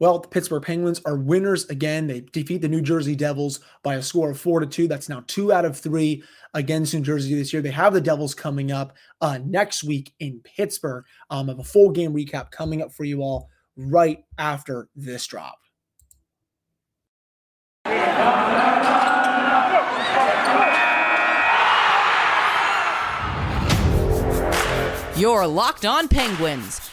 Well, the Pittsburgh Penguins are winners again. They defeat the New Jersey Devils by a score of four to two. That's now two out of three against New Jersey this year. They have the Devils coming up uh, next week in Pittsburgh. Um, I have a full game recap coming up for you all right after this drop. You're Locked On Penguins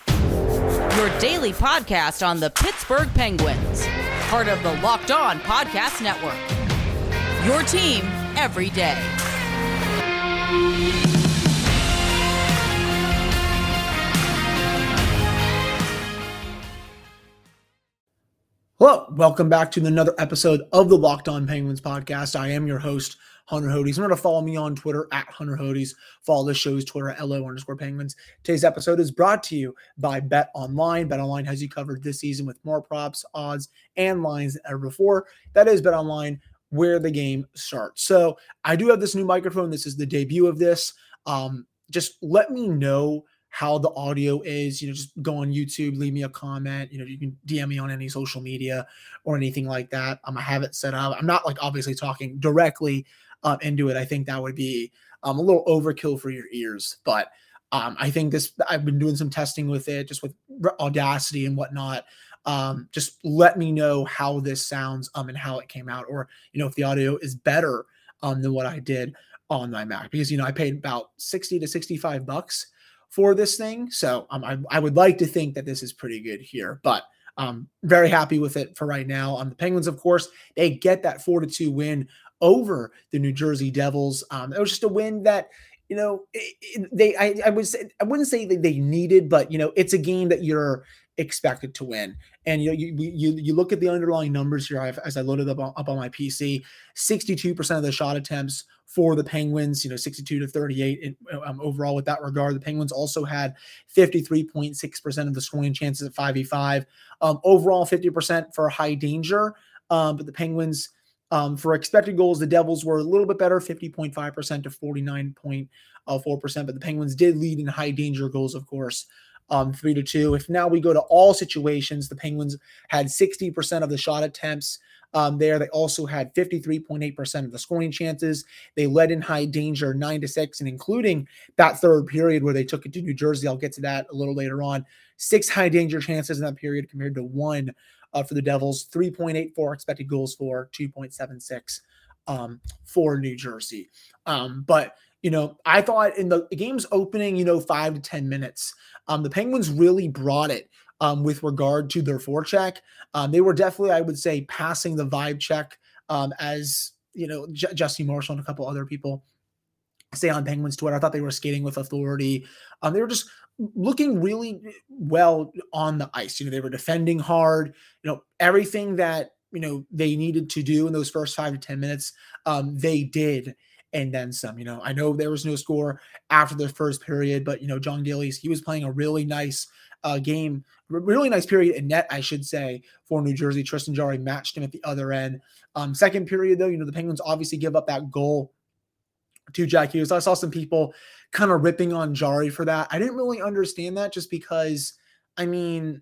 your daily podcast on the Pittsburgh Penguins, part of the Locked On Podcast Network. Your team every day. Hello, welcome back to another episode of the Locked On Penguins podcast. I am your host, Hunter Hodes. Remember to follow me on Twitter at Hunter Hodes. Follow the show's Twitter at LO underscore Penguins. Today's episode is brought to you by Bet Online. Bet Online has you covered this season with more props, odds, and lines than ever before. That is Bet Online, where the game starts. So I do have this new microphone. This is the debut of this. Um, just let me know how the audio is. You know, just go on YouTube, leave me a comment. You know, you can DM me on any social media or anything like that. I'm gonna have it set up. I'm not like obviously talking directly um, into it, I think that would be um, a little overkill for your ears. But um, I think this, I've been doing some testing with it, just with Audacity and whatnot. Um, just let me know how this sounds um, and how it came out, or you know if the audio is better um, than what I did on my Mac, because you know I paid about sixty to sixty-five bucks for this thing, so um, I, I would like to think that this is pretty good here, but. Um, very happy with it for right now. Um, the Penguins, of course, they get that four to two win over the New Jersey Devils. Um, it was just a win that you know they I, I would say I wouldn't say that they needed, but you know it's a game that you're expected to win. And you know you you, you look at the underlying numbers here I've, as I loaded up on, up on my PC, 62% of the shot attempts for the Penguins, you know 62 to 38 in, um, overall with that regard. The Penguins also had 53.6% of the scoring chances at 5v5. Um, overall 50% for high danger. Um, but the Penguins um, for expected goals, the Devils were a little bit better, 50.5% to 49.4%, but the Penguins did lead in high danger goals, of course, um, three to two. If now we go to all situations, the Penguins had 60% of the shot attempts um, there. They also had 53.8% of the scoring chances. They led in high danger nine to six, and including that third period where they took it to New Jersey. I'll get to that a little later on. Six high danger chances in that period compared to one uh, for the Devils, 3.84 expected goals for, 2.76 um, for New Jersey. Um, but you know, I thought in the game's opening, you know, five to 10 minutes, um, the Penguins really brought it um, with regard to their forecheck. Um, they were definitely, I would say, passing the vibe check um, as, you know, J- Jesse Marshall and a couple other people say on Penguins Twitter. I thought they were skating with authority. Um, they were just looking really well on the ice. You know, they were defending hard. You know, everything that you know they needed to do in those first five to ten minutes, um, they did, and then some. You know, I know there was no score after the first period, but you know, Jon Gillies he was playing a really nice uh, game, really nice period in net, I should say, for New Jersey. Tristan Jarry matched him at the other end. Um, second period, though, you know, the Penguins obviously give up that goal to Jack Hughes. I saw some people kind of ripping on Jarry for that. I didn't really understand that just because, I mean,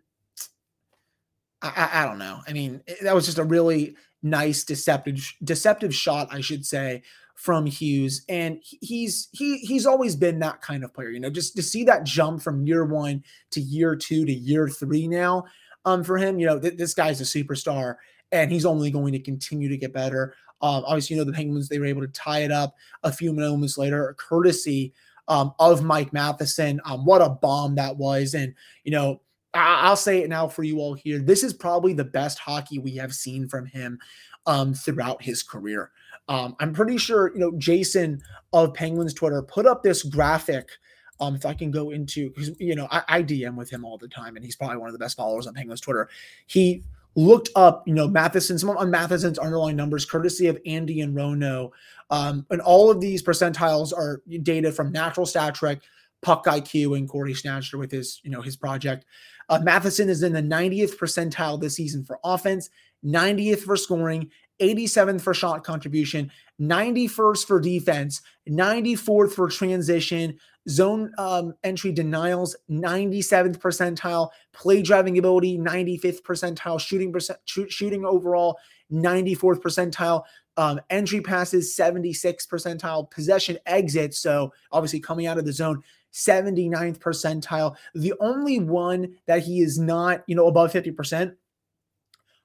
I, I, I don't know. I mean, that was just a really nice deceptive deceptive shot, I should say, from Hughes. And he's he he's always been that kind of player. You know, just to see that jump from year one to year two to year three now. Um, for him, you know, th- this guy's a superstar, and he's only going to continue to get better. Um, obviously, you know, the Penguins, they were able to tie it up a few moments later, courtesy um, of Mike Matheson. Um, what a bomb that was. And, you know, I- will say it now for you all here. This is probably the best hockey we have seen from him um, throughout his career. Um, I'm pretty sure, you know, Jason of Penguins Twitter put up this graphic. Um, if I can go into, because you know, I, I DM with him all the time, and he's probably one of the best followers on Penguins Twitter. He looked up, you know, Matheson, some on Matheson's underlying numbers, courtesy of Andy and Rono. Um, and all of these percentiles are data from Natural Stat Trick, Puck IQ, and Corey Sznajder with his, you know, his project. Uh, Matheson is in the 90th percentile this season for offense, 90th for scoring, 87th for shot contribution, 91st for defense, 94th for transition, zone um, entry denials 97th percentile, play driving ability 95th percentile, shooting percent shooting overall 94th percentile, um, entry passes 76th percentile, possession exit. So obviously coming out of the zone 79th percentile. The only one that he is not, you know, above 50%,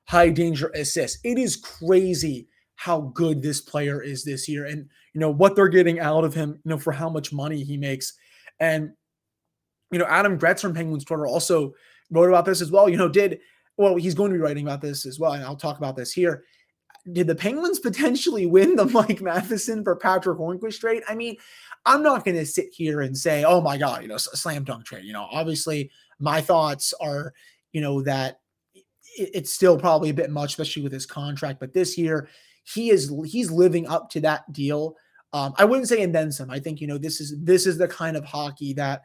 high danger assists. It is crazy how good this player is this year and you know what they're getting out of him, you know, for how much money he makes. And you know, Adam Gretz from Penguins Twitter also wrote about this as well. You know, did well, he's going to be writing about this as well, and I'll talk about this here. Did the Penguins potentially win the Mike Matheson for patrick Hornqvist trade? I mean, I'm not going to sit here and say, "Oh my God," you know, slam dunk trade. You know, obviously, my thoughts are, you know, that it's still probably a bit much, especially with his contract. But this year, he is he's living up to that deal. Um, I wouldn't say and then some. I think you know this is this is the kind of hockey that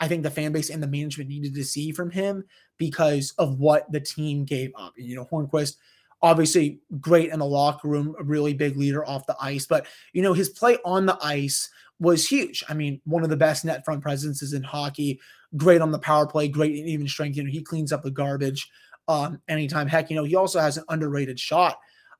I think the fan base and the management needed to see from him because of what the team gave up. You know, Hornqvist obviously great in the locker room, a really big leader off the ice, but you know his play on the ice was huge. I mean, one of the best net front presences in hockey. Great on the power play, great in even strength. You know, he cleans up the garbage um, anytime. Heck, you know, he also has an underrated shot.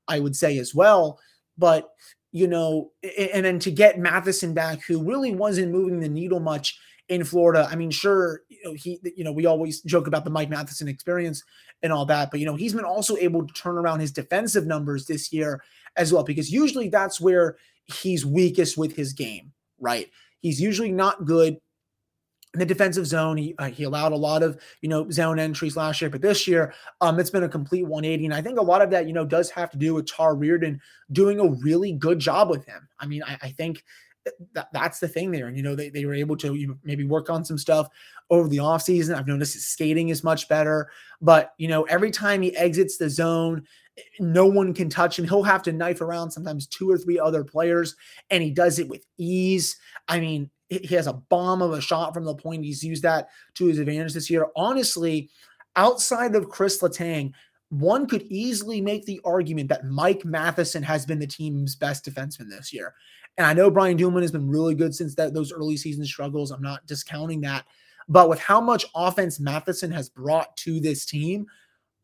I would say as well. But, you know, and then to get Matheson back, who really wasn't moving the needle much in Florida. I mean, sure, you know, he, you know, we always joke about the Mike Matheson experience and all that, but you know, he's been also able to turn around his defensive numbers this year as well, because usually that's where he's weakest with his game, right? He's usually not good in the defensive zone. He uh, he allowed a lot of you know zone entries last year, but this year um, it's been a complete 180. And I think a lot of that you know does have to do with Todd Reirden doing a really good job with him. I mean, I, I think that, that's the thing there. And, you know, they, they were able to you know, maybe work on some stuff over the offseason. I've noticed his skating is much better. But, you know, every time he exits the zone, no one can touch him. He'll have to knife around sometimes two or three other players, and he does it with ease. I mean, he has a bomb of a shot from the point. He's used that to his advantage this year. Honestly, outside of Chris Letang, one could easily make the argument that Mike Matheson has been the team's best defenseman this year. And I know Brian Dumoulin has been really good since that those early season struggles. I'm not discounting that. But with how much offense Matheson has brought to this team,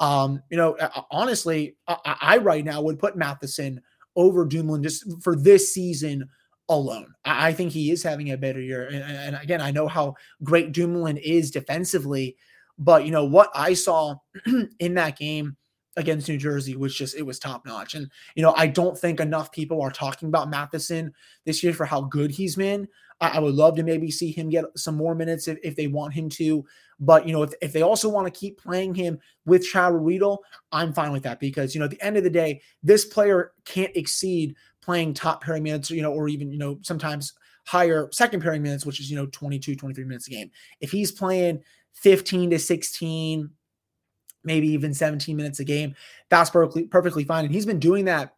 um, you know, honestly, I, I right now would put Matheson over Dumoulin just for this season alone. I think he is having a better year. And, and, again, I know how great Dumoulin is defensively, but you know what I saw in that game against New Jersey was just it was top notch. And you know, I don't think enough people are talking about Matheson this year for how good he's been. I, I would love to maybe see him get some more minutes if, if they want him to. But you know, if, if they also want to keep playing him with Chad Ruhwedel, I'm fine with that because you know, at the end of the day, this player can't exceed playing top pairing minutes, you know, or even, you know, sometimes higher second pairing minutes, which is, you know, 22, 23 minutes a game. If he's playing 15 to 16, maybe even 17 minutes a game, that's perfectly perfectly fine. And he's been doing that,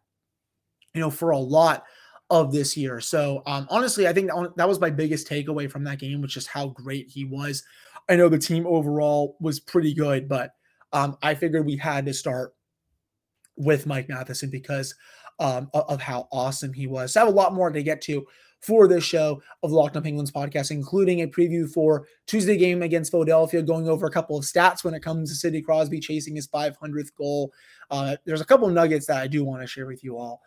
you know, for a lot of this year. So um, honestly, I think that, was my biggest takeaway from that game, which is how great he was. I know the team overall was pretty good, but um, I figured we had to start with Mike Matheson because um, of how awesome he was. So I have a lot more to get to for this show of Locked On Penguins podcast, including a preview for Tuesday game against Philadelphia, going over a couple of stats when it comes to Sidney Crosby chasing his 500th goal. Uh, there's a couple of nuggets that I do want to share with you all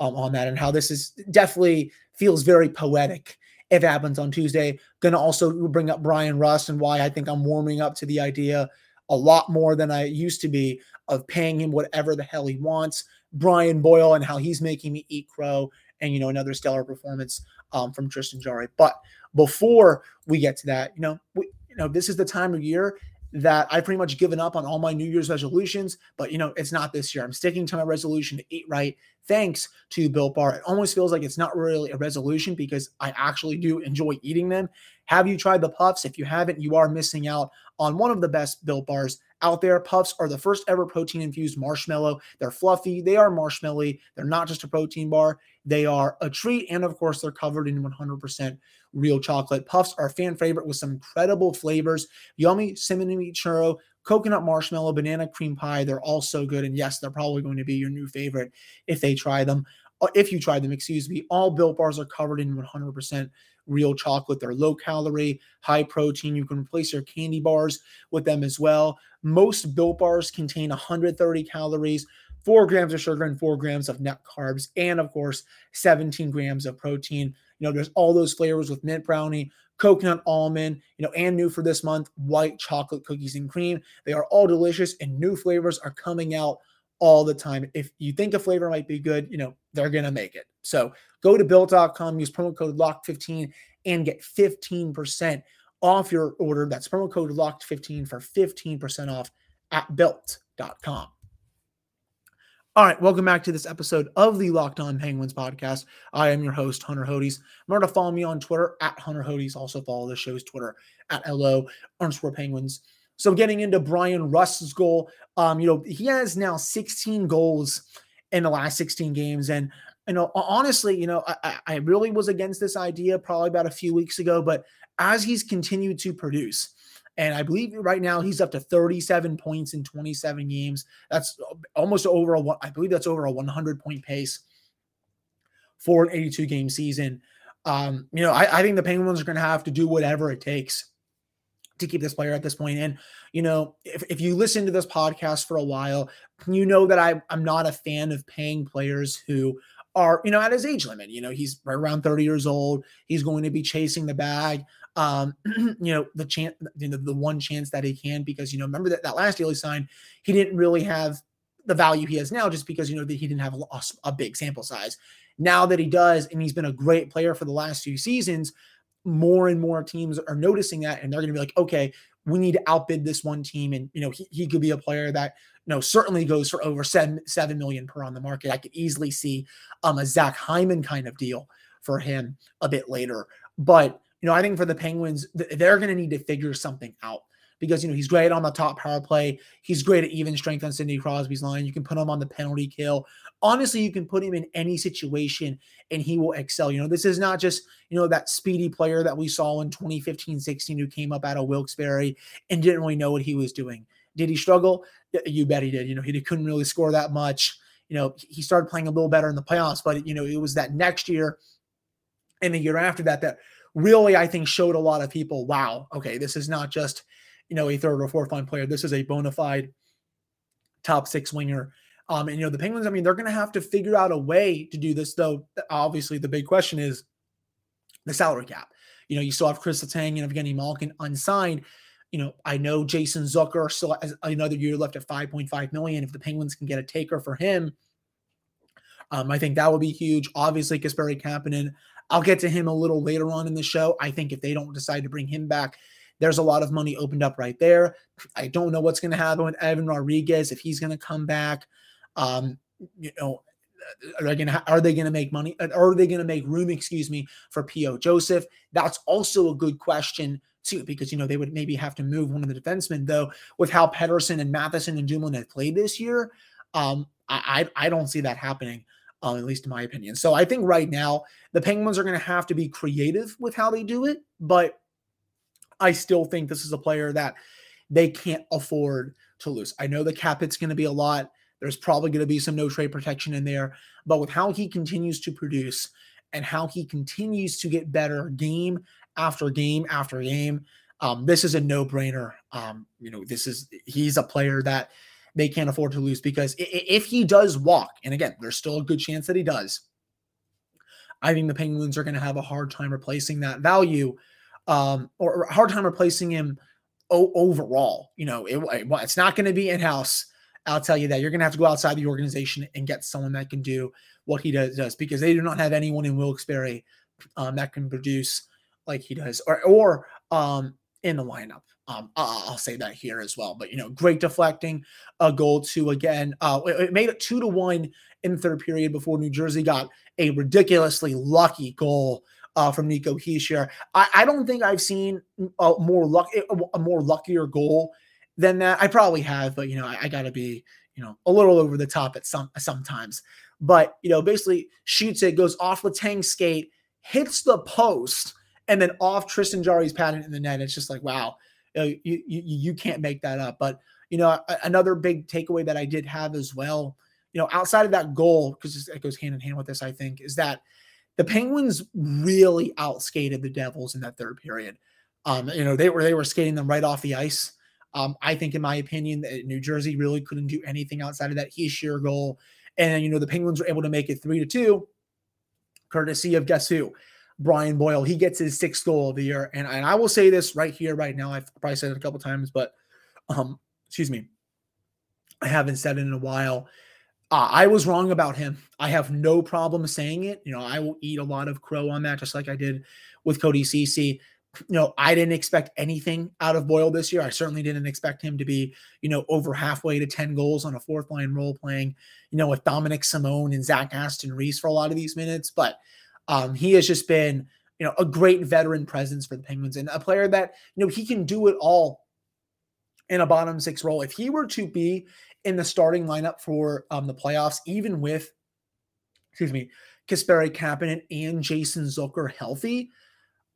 um, on that and how this is definitely feels very poetic if it happens on Tuesday. Going to also bring up Bryan Rust and why I think I'm warming up to the idea a lot more than I used to be of paying him whatever the hell he wants. Brian Boyle and how he's making me eat crow, and you know another stellar performance um, from Tristan Jarry. But before we get to that, you know, we, you know, this is the time of year that I've pretty much given up on all my New Year's resolutions, but you know, it's not this year. I'm sticking to my resolution to eat right. Thanks to Built Bar. It almost feels like it's not really a resolution because I actually do enjoy eating them. Have you tried the puffs? If you haven't, you are missing out on one of the best Built Bars out there. Puffs are the first ever protein infused marshmallow. They're fluffy, they are marshmallowy. They're not just a protein bar, they are a treat. And of course, they're covered in 100% real chocolate. Puffs are fan favorite with some incredible flavors yummy cinnamon churro, coconut marshmallow, banana cream pie. They're all so good. And yes, they're probably going to be your new favorite if they try them. uh, if you try them, excuse me, all built bars are covered in 100% real chocolate. They're low calorie, high protein. You can replace your candy bars with them as well. Most built bars contain 130 calories, four grams of sugar, and four grams of net carbs, and of course, 17 grams of protein. You know, there's all those flavors with mint brownie, coconut almond, you know, and new for this month, white chocolate cookies and cream. They are all delicious, and new flavors are coming out all the time. If you think a flavor might be good, you know, they're going to make it. So go to built.com, use promo code LOCK15 and get 15% off your order. That's promo code LOCKed15 for 15% off at built.com. All right, welcome back to this episode of the Locked On Penguins podcast. I am your host, Hunter Hodes. Remember to follow me on Twitter at Hunter Hodes. Also follow the show's Twitter at LO underscore Penguins. So getting into Bryan Rust's goal, um, you know, he has now 16 goals in the last 16 games. And you know, honestly, you know, I, I really was against this idea probably about a few weeks ago, but as he's continued to produce, and I believe right now he's up to 37 points in 27 games. That's almost over a I believe that's over a 100 point pace for an 82 game season. Um, you know, I, I think the Penguins are going to have to do whatever it takes to keep this player at this point. And, you know, if, if you listen to this podcast for a while, you know that I, I'm not a fan of paying players who are, you know, at his age limit. You know, he's right around 30 years old. He's going to be chasing the bag. Um, you know, the chance, you know, the one chance that he can, because, you know, remember that that last deal he signed, he didn't really have the value he has now just because, you know, that he didn't have a, a big sample size. Now that he does, and he's been a great player for the last few seasons, more and more teams are noticing that and they're going to be like, okay, we need to outbid this one team. And, you know, he, he could be a player that, you know, certainly goes for over seven, 7 million per on the market. I could easily see um, a Zach Hyman kind of deal for him a bit later. But, you know, I think for the Penguins, they're going to need to figure something out because you know he's great on the top power play. He's great at even strength on Sidney Crosby's line. You can put him on the penalty kill. Honestly, you can put him in any situation and he will excel. You know, this is not just you know that speedy player that we saw in 2015-16 who came up out of Wilkes-Barre and didn't really know what he was doing. Did he struggle? You bet he did. You know, he couldn't really score that much. You know, he started playing a little better in the playoffs, but you know, it was that next year and the year after that that really I think showed a lot of people, wow, okay, this is not just you know, a third or fourth line player. This is a bona fide top six winger. Um, and you know, the Penguins, I mean, they're gonna have to figure out a way to do this, though. Obviously, the big question is the salary cap. You know, you still have Chris Letang and Evgeny Malkin unsigned. You know, I know Jason Zucker still has another year left at 5.5 million. If the Penguins can get a taker for him, um, I think that would be huge. Obviously, Kasperi Kapanen, I'll get to him a little later on in the show. I think if they don't decide to bring him back, there's a lot of money opened up right there. I don't know what's going to happen with Evan Rodrigues if he's going to come back. Um, you know, are they going to are they going to make money? Are they going to make room? Excuse me for P.O. Joseph. That's also a good question too, because you know they would maybe have to move one of the defensemen though. With how Pettersson and Matheson and Dumoulin have played this year, um, I, I I don't see that happening. Um, at least in my opinion. So I think right now the Penguins are going to have to be creative with how they do it, but I still think this is a player that they can't afford to lose. I know the cap hit's going to be a lot. There's probably going to be some no trade protection in there, but with how he continues to produce and how he continues to get better game after game after game, um, this is a no brainer. Um, you know, this is he's a player that they can't afford to lose because if he does walk, and again, there's still a good chance that he does. I think the Penguins are going to have a hard time replacing that value um, or, hard time replacing him o- overall. You know, it, it's not going to be in house. I'll tell you that you're going to have to go outside the organization and get someone that can do what he does, does because they do not have anyone in Wilkes-Barre um, that can produce like he does, or or um, in the lineup. Um, I'll say that here as well. But you know, great deflecting, a goal to again. Uh, it made it two to one in the third period before New Jersey got a ridiculously lucky goal uh, from Nico Hischier. I, I don't think I've seen a more luck a more luckier goal than that. I probably have, but you know, I, I got to be you know a little over the top at some sometimes. But you know, basically shoots it, goes off Letang skate, hits the post, and then off Tristan Jarry's patent in the net. It's just like wow, you, you you can't make that up. But you know, another big takeaway that I did have as well you know, outside of that goal, because it goes hand in hand with this, I think, is that the Penguins really outskated the Devils in that third period. Um, you know, they were they were skating them right off the ice. Um, I think, in my opinion, that New Jersey really couldn't do anything outside of that Hischier goal. And you know, the Penguins were able to make it three to two, courtesy of guess who? Brian Boyle. He gets his sixth goal of the year. And, and I will say this right here, right now. I've probably said it a couple times, but um, excuse me. I haven't said it in a while. Uh, I was wrong about him. I have no problem saying it. You know, I will eat a lot of crow on that, just like I did with Cody Ceci. You know, I didn't expect anything out of Boyle this year. I certainly didn't expect him to be, you know, over halfway to 10 goals on a fourth line role playing, you know, with Dominik Simon and Zach Aston Reese for a lot of these minutes. But um, he has just been, you know, a great veteran presence for the Penguins and a player that, you know, he can do it all in a bottom six role. If he were to be in the starting lineup for um, the playoffs, even with, excuse me, Kasperi Kapanen and Jason Zucker healthy,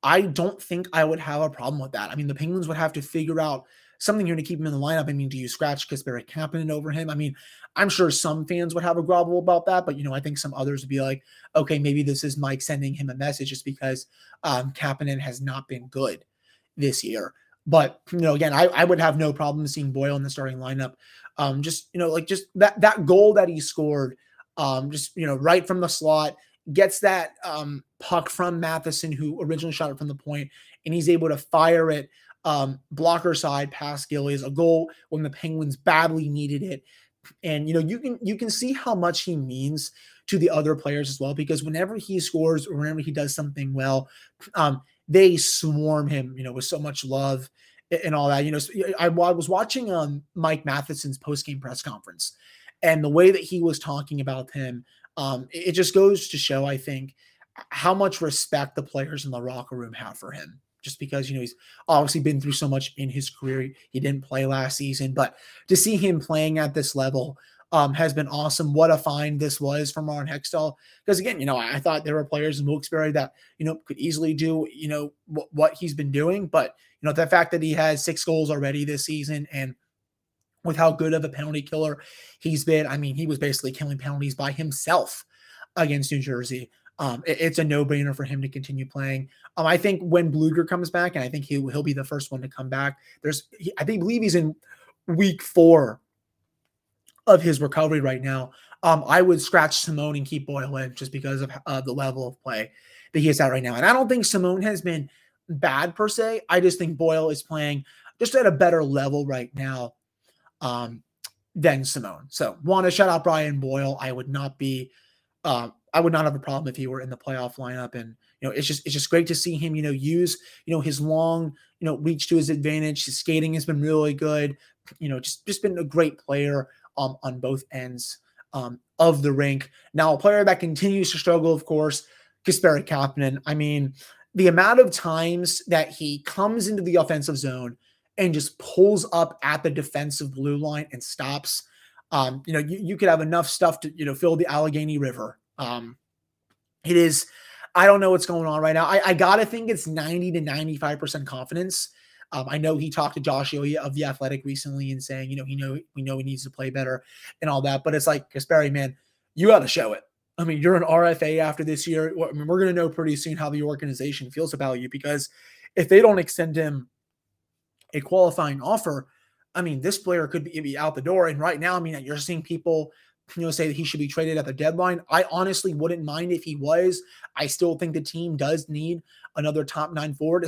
I don't think I would have a problem with that. I mean, the Penguins would have to figure out something here to keep him in the lineup. I mean, do you scratch because Kasperi Kapanen over him? I mean, I'm sure some fans would have a grovel about that, but you know, I think some others would be like, okay, maybe this is Mike sending him a message just because um, Kapanen has not been good this year. But you know, again, I, I would have no problem seeing Boyle in the starting lineup. Um, just you know, like just that that goal that he scored, um, just you know, right from the slot, gets that um puck from Matheson, who originally shot it from the point, and he's able to fire it um blocker side past Gillies, a goal when the Penguins badly needed it. And you know, you can you can see how much he means to the other players as well, because whenever he scores or whenever he does something well, um, they swarm him, you know, with so much love and all that. You know, I, I was watching um Mike Matheson's post game press conference, and the way that he was talking about him, um, it, it just goes to show, I think, how much respect the players in the locker room have for him. Just because you know he's obviously been through so much in his career, he didn't play last season, but to see him playing at this level, um, has been awesome. What a find this was from Ron Hextall. Because again, you know, I, thought there were players in Wilkes-Barre that, you know, could easily do, you know, w- what he's been doing. But, you know, the fact that he has six goals already this season and with how good of a penalty killer he's been, I mean, he was basically killing penalties by himself against New Jersey. Um, it, it's a no-brainer for him to continue playing. Um, I think when Blueger comes back, and I think he he'll be the first one to come back. There's, he, I think, believe he's in week four of his recovery right now. Um, I would scratch Simon and keep Boyle in just because of uh, the level of play that he is at right now. And I don't think Simon has been bad per se. I just think Boyle is playing just at a better level right now um, than Simon. So want to shout out Brian Boyle. I would not be, uh, I would not have a problem if he were in the playoff lineup. And you know, it's just it's just great to see him, you know, use you know his long you know reach to his advantage. His skating has been really good. You know, just just been a great player um, on both ends um, of the rink. Now, a player that continues to struggle, of course, Kasperi Kapanen. I mean, the amount of times that he comes into the offensive zone and just pulls up at the defensive blue line and stops. Um, you know, you, you could have enough stuff to, you know, fill the Allegheny River. Um, it is, I don't know what's going on right now. I, I got to think it's 90 to 95% confidence um, I know he talked to Josh of the Athletic recently and saying, you know, he know we know he needs to play better and all that. But it's like Kasperi, man, you got to show it. I mean, you're an RFA after this year. I mean, we're going to know pretty soon how the organization feels about you because if they don't extend him a qualifying offer, I mean, this player could be, be out the door. And right now, I mean, you're seeing people you know, say that he should be traded at the deadline. I honestly wouldn't mind if he was. I still think the team does need another top nine forward.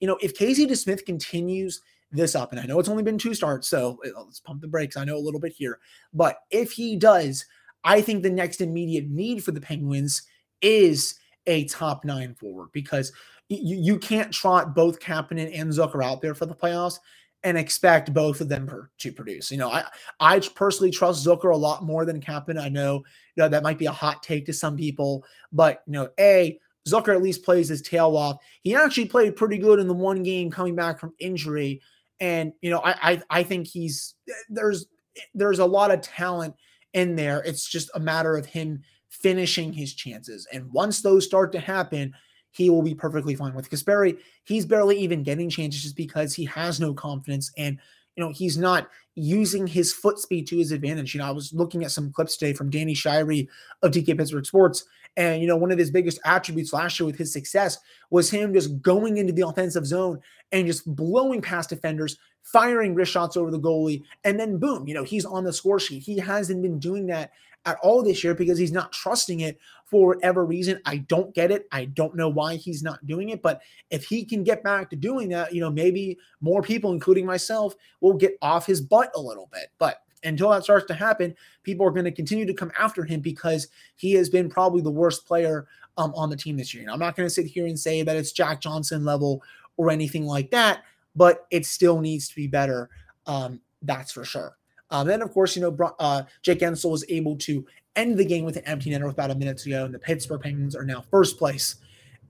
You know, if Casey DeSmith continues this up, and I know it's only been two starts, so let's pump the brakes. I know a little bit here, but if he does, I think the next immediate need for the Penguins is a top nine forward because you, you can't trot both Kapanen and Zucker out there for the playoffs and expect both of them per, to produce. You know, I I personally trust Zucker a lot more than Kapanen. I know, you know that might be a hot take to some people, but you know, a Zucker at least plays his tail off. He actually played pretty good in the one game coming back from injury, and you know, I I, I think he's there's there's a lot of talent in there. It's just a matter of him finishing his chances, and once those start to happen he will be perfectly fine with. Kasperi, he's barely even getting chances just because he has no confidence and you know he's not using his foot speed to his advantage. You know, I was looking at some clips today from Danny Shirey of DK Pittsburgh Sports. And, you know, one of his biggest attributes last year with his success was him just going into the offensive zone and just blowing past defenders, firing wrist shots over the goalie. And then, boom, you know, he's on the score sheet. He hasn't been doing that at all this year because he's not trusting it for whatever reason. I don't get it. I don't know why he's not doing it. But if he can get back to doing that, you know, maybe more people, including myself, will get off his butt a little bit. But until that starts to happen, people are going to continue to come after him because he has been probably the worst player um, on the team this year. And I'm not going to sit here and say that it's Jack Johnson level or anything like that, but it still needs to be better. Um, that's for sure. Um, then, of course, you know, uh, Jake Guentzel was able to end the game with an empty netter with about a minute to go, and the Pittsburgh Penguins are now first place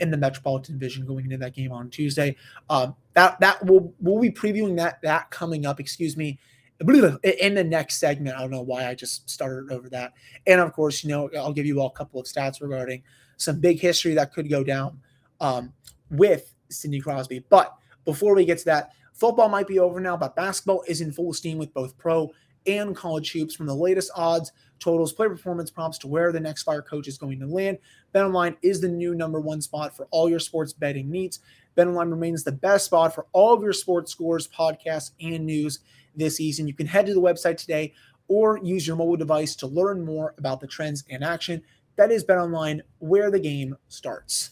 in the Metropolitan Division going into that game on Tuesday. Um, that that will we'll be previewing that that coming up. Excuse me. In the next segment, I don't know why I just started over that. And of course, you know, I'll give you all a couple of stats regarding some big history that could go down um, with Sidney Crosby. But before we get to that, football might be over now, but basketball is in full steam with both pro and college hoops from the latest odds, totals, player performance prompts to where the next fire coach is going to land. BetOnline is the new number one spot for all your sports betting needs. BetOnline remains the best spot for all of your sports scores, podcasts, and news this season. You can head to the website today or use your mobile device to learn more about the trends and action. That is BetOnline, where the game starts.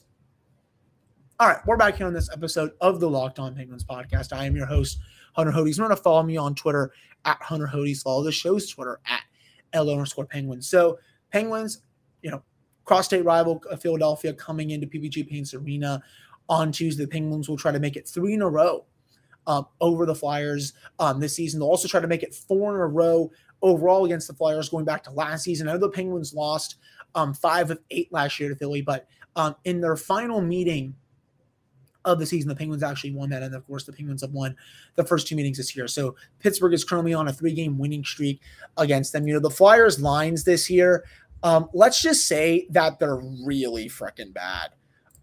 All right, we're back here on this episode of the Locked On Penguins podcast. I am your host, Hunter Hodes. Remember to follow me on Twitter at Hunter Hodes. Follow the show's Twitter at L underscore Penguins. So Penguins, you know, cross state rival uh, Philadelphia coming into PPG Paints Arena on Tuesday. The Penguins will try to make it three in a row um, over the Flyers um, this season. They'll also try to make it four in a row overall against the Flyers going back to last season. I know the Penguins lost um, five of eight last year to Philly, but um, in their final meeting of the season. The Penguins actually won that. And of course, the Penguins have won the first two meetings this year. So Pittsburgh is currently on a three game winning streak against them. You know, the Flyers lines this year, um, let's just say that they're really freaking bad.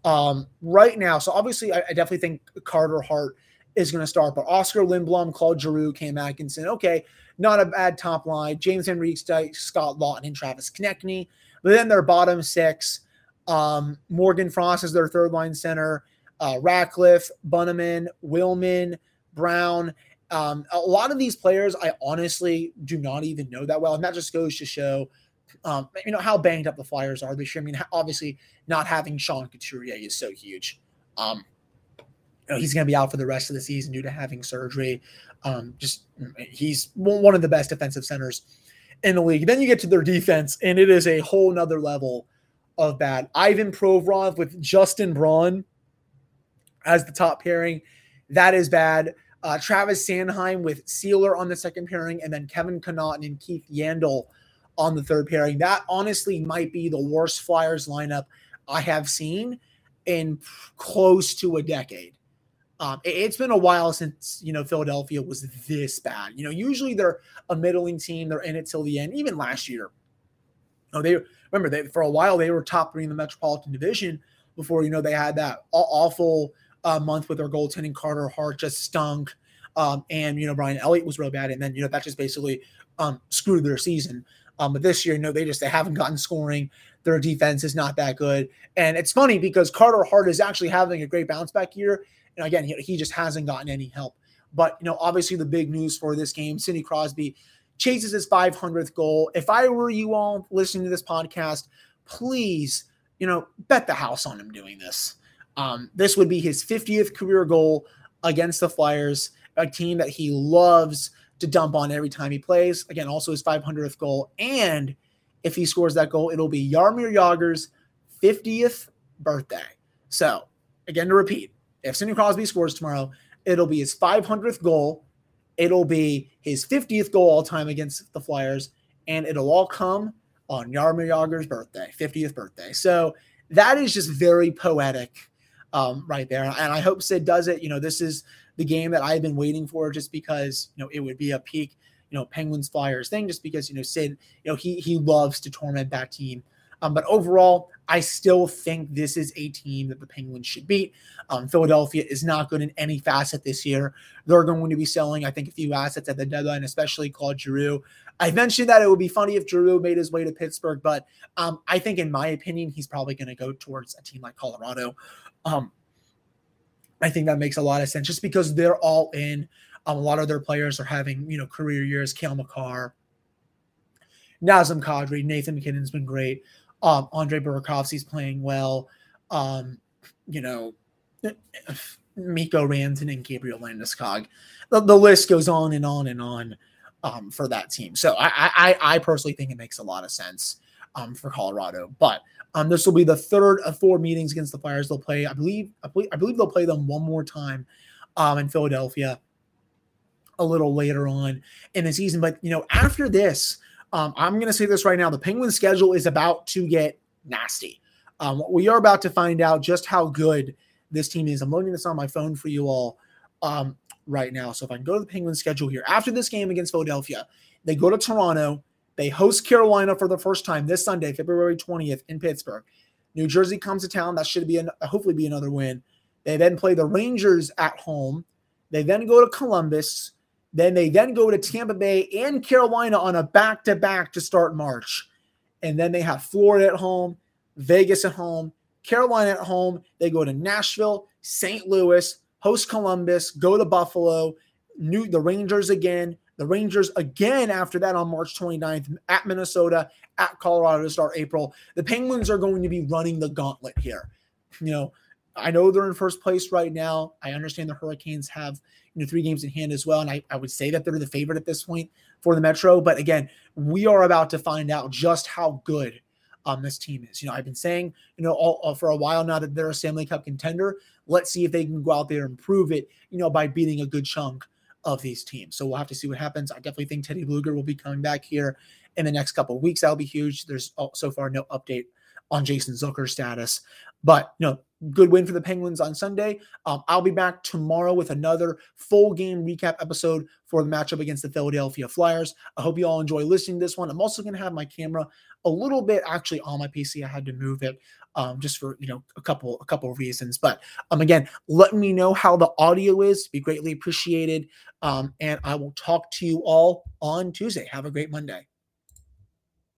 Um, right now, so obviously, I, I definitely think Carter Hart is going to start, but Oskar Lindblom, Claude Giroux and said, okay, not a bad top line. James Henrique, Scott Laughton, and Travis Konecny. But then their bottom six, um, Morgan Frost is their third line center uh, Ratcliffe, Bunnaman, Willman, Brown. Um, a lot of these players, I honestly do not even know that well. And that just goes to show, um, you know, how banged up the Flyers are this year. I mean, obviously, not having Sean Couturier is so huge. Um, you know, he's going to be out for the rest of the season due to having surgery. Um, just he's one of the best defensive centers in the league. Then you get to their defense, and it is a whole nother level of bad. Ivan Provorov with Justin Braun as the top pairing. That is bad. Uh, Travis Sanheim with Seeler on the second pairing, and then Kevin Connauton and Keith Yandle on the third pairing. That honestly might be the worst Flyers lineup I have seen in close to a decade. Um, it, has been a while since you know Philadelphia was this bad. You know, usually they're a middling team; they're in it till the end. Even last year, you know, they remember they for a while they were top three in the Metropolitan Division before you know they had that awful uh, month with their goaltending. Carter Hart just stunk. Um, and, you know, Brian Elliott was real bad. And then, you know, that just basically um, screwed their season. Um, but this year, know, they just they haven't gotten scoring. Their defense is not that good. And it's funny because Carter Hart is actually having a great bounce back year. And again, he, he just hasn't gotten any help. But, you know, obviously the big news for this game, Sidney Crosby chases his 500th goal. If I were you all listening to this podcast, please, you know, bet the house on him doing this. Um, this would be his 50th career goal against the Flyers, a team that he loves to dump on every time he plays. Again, also his 500th goal. And if he scores that goal, it'll be Jaromir Jagr's 50th birthday. So, again, to repeat, if Sidney Crosby scores tomorrow, it'll be his 500th goal. It'll be his 50th goal all time against the Flyers. And it'll all come on Jaromir Jagr's birthday, 50th birthday. So, that is just very poetic um, right there. And I hope Sid does it. You know, this is the game that I've been waiting for just because, you know, it would be a peak, you know, Penguins Flyers thing, just because, you know, Sid, you know, he he loves to torment that team Um, but overall, I still think this is a team that the Penguins should beat. Um, Philadelphia is not good in any facet this year. They're going to be selling, I think, a few assets at the deadline, especially Claude Giroux. I mentioned that it would be funny if Giroux made his way to Pittsburgh, but um, I think, in my opinion, he's probably going to go towards a team like Colorado. Um, I think that makes a lot of sense just because they're all in. Um, a lot of their players are having, you know, career years. Cale Makar, Nazem Kadri, Nathan MacKinnon's been great. Um, Andre Burakovsky's playing well. Um, you know, Mikko Rantanen and Gabriel Landeskog. The, the list goes on and on and on um, for that team. So I, I, I personally think it makes a lot of sense um, for Colorado. But um, this will be the third of four meetings against the Flyers. They'll play, I believe, I believe, I believe they'll play them one more time um, in Philadelphia a little later on in the season. But you know, after this, um, I'm going to say this right now: the Penguins' schedule is about to get nasty. Um, we are about to find out just how good this team is. I'm loading this on my phone for you all um, right now. So if I can go to the Penguins' schedule here, after this game against Philadelphia, they go to Toronto. They host Carolina for the first time this Sunday, February 20th in Pittsburgh. New Jersey comes to town. That should be an, hopefully be another win. They then play the Rangers at home. They then go to Columbus. Then they then go to Tampa Bay and Carolina on a back to back to start March. And then they have Florida at home, Vegas at home, Carolina at home. They go to Nashville, St. Louis, host Columbus, go to Buffalo, new the Rangers again, the Rangers again after that on March 29th at Minnesota, at Colorado to start April. The Penguins are going to be running the gauntlet here. You know, I know they're in first place right now. I understand the Hurricanes have you know three games in hand as well, and I, I would say that they're the favorite at this point for the Metro. But again, we are about to find out just how good um, this team is. You know, I've been saying you know all, all, for a while now that they're a Stanley Cup contender. Let's see if they can go out there and prove it. You know, by beating a good chunk of these teams. So we'll have to see what happens. I definitely think Teddy Blueger will be coming back here in the next couple of weeks. That'll be huge. There's so far no update on Jason Zucker's status. But you know, good win for the Penguins on Sunday. Um, I'll be back tomorrow with another full game recap episode for the matchup against the Philadelphia Flyers. I hope you all enjoy listening to this one. I'm also going to have my camera a little bit actually on my PC. I had to move it um, just for you know a couple a couple of reasons. But um, again, let me know how the audio is. Be greatly appreciated. Um, and I will talk to you all on Tuesday. Have a great Monday.